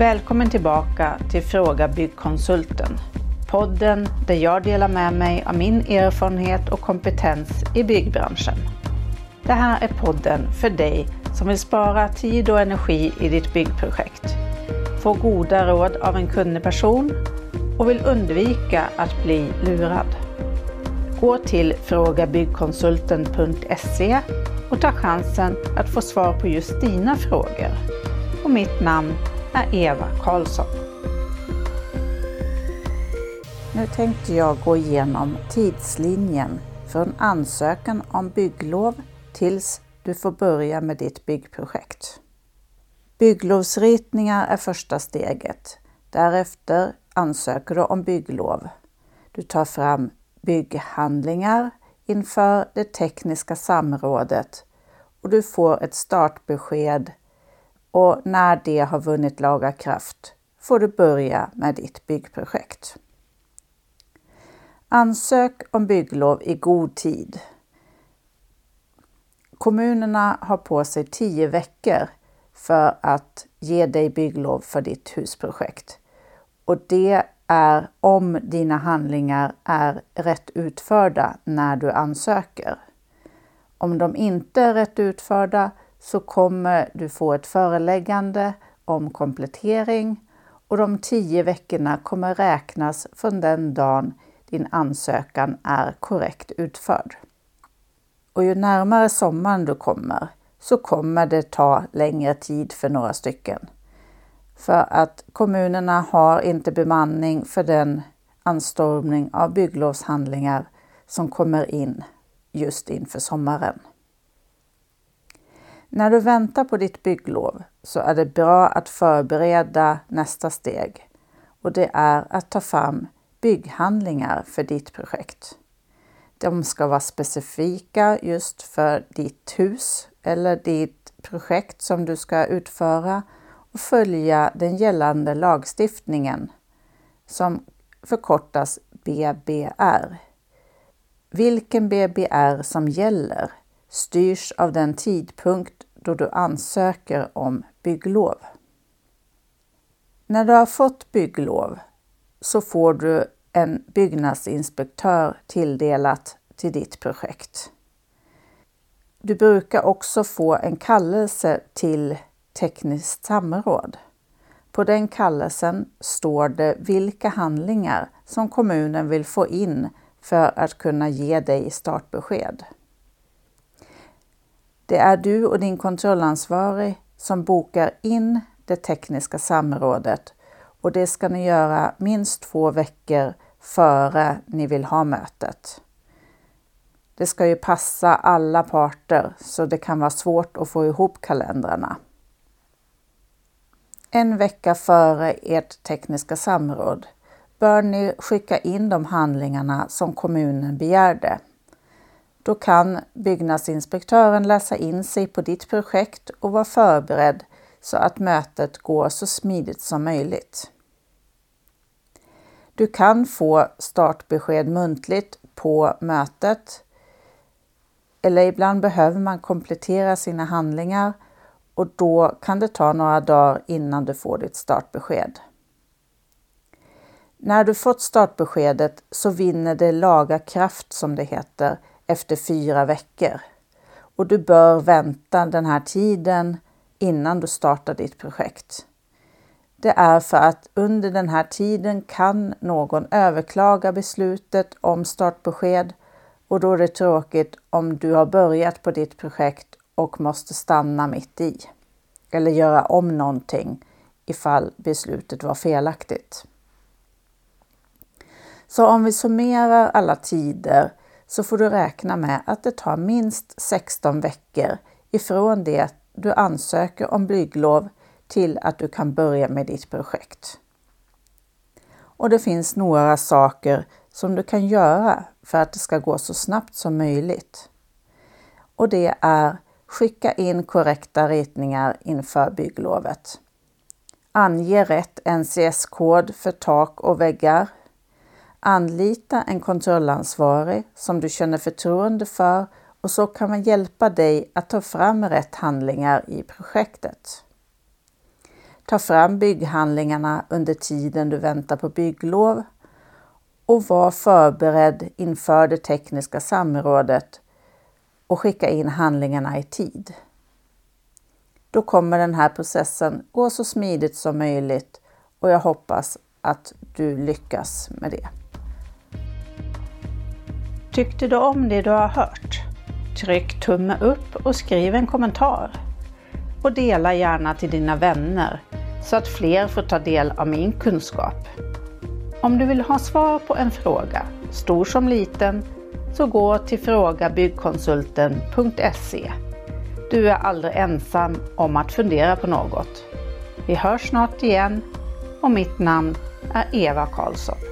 Välkommen tillbaka till Fråga Byggkonsulten. Podden där jag delar med mig av min erfarenhet och kompetens i byggbranschen. Det här är podden för dig som vill spara tid och energi i ditt byggprojekt, få goda råd av en kunnig person och vill undvika att bli lurad. Gå till frågabyggkonsulten.se och ta chansen att få svar på just dina frågor. Och mitt namn Eva Karlsson. Nu tänkte jag gå igenom tidslinjen från ansökan om bygglov tills du får börja med ditt byggprojekt. Bygglovsritningar är första steget. Därefter ansöker du om bygglov. Du tar fram bygghandlingar inför det tekniska samrådet och du får ett startbesked och när det har vunnit laga kraft får du börja med ditt byggprojekt. Ansök om bygglov i god tid. Kommunerna har på sig tio veckor för att ge dig bygglov för ditt husprojekt. Och det är om dina handlingar är rätt utförda när du ansöker. Om de inte är rätt utförda så kommer du få ett föreläggande om komplettering och de tio veckorna kommer räknas från den dagen din ansökan är korrekt utförd. Och ju närmare sommaren du kommer så kommer det ta längre tid för några stycken. För att kommunerna har inte bemanning för den anstormning av bygglovshandlingar som kommer in just inför sommaren. När du väntar på ditt bygglov så är det bra att förbereda nästa steg och det är att ta fram bygghandlingar för ditt projekt. De ska vara specifika just för ditt hus eller ditt projekt som du ska utföra och följa den gällande lagstiftningen som förkortas BBR. Vilken BBR som gäller styrs av den tidpunkt då du ansöker om bygglov. När du har fått bygglov så får du en byggnadsinspektör tilldelat till ditt projekt. Du brukar också få en kallelse till tekniskt samråd. På den kallelsen står det vilka handlingar som kommunen vill få in för att kunna ge dig startbesked. Det är du och din kontrollansvarig som bokar in det tekniska samrådet och det ska ni göra minst två veckor före ni vill ha mötet. Det ska ju passa alla parter så det kan vara svårt att få ihop kalendrarna. En vecka före ert tekniska samråd bör ni skicka in de handlingarna som kommunen begärde. Då kan byggnadsinspektören läsa in sig på ditt projekt och vara förberedd så att mötet går så smidigt som möjligt. Du kan få startbesked muntligt på mötet eller ibland behöver man komplettera sina handlingar och då kan det ta några dagar innan du får ditt startbesked. När du fått startbeskedet så vinner det laga kraft som det heter efter fyra veckor och du bör vänta den här tiden innan du startar ditt projekt. Det är för att under den här tiden kan någon överklaga beslutet om startbesked och då är det tråkigt om du har börjat på ditt projekt och måste stanna mitt i eller göra om någonting ifall beslutet var felaktigt. Så om vi summerar alla tider så får du räkna med att det tar minst 16 veckor ifrån det du ansöker om bygglov till att du kan börja med ditt projekt. Och det finns några saker som du kan göra för att det ska gå så snabbt som möjligt. Och det är skicka in korrekta ritningar inför bygglovet. Ange rätt NCS-kod för tak och väggar. Anlita en kontrollansvarig som du känner förtroende för och så kan man hjälpa dig att ta fram rätt handlingar i projektet. Ta fram bygghandlingarna under tiden du väntar på bygglov och var förberedd inför det tekniska samrådet och skicka in handlingarna i tid. Då kommer den här processen gå så smidigt som möjligt och jag hoppas att du lyckas med det. Tyckte du om det du har hört? Tryck tumme upp och skriv en kommentar. Och dela gärna till dina vänner så att fler får ta del av min kunskap. Om du vill ha svar på en fråga, stor som liten, så gå till frågabyggkonsulten.se. Du är aldrig ensam om att fundera på något. Vi hörs snart igen och mitt namn är Eva Karlsson.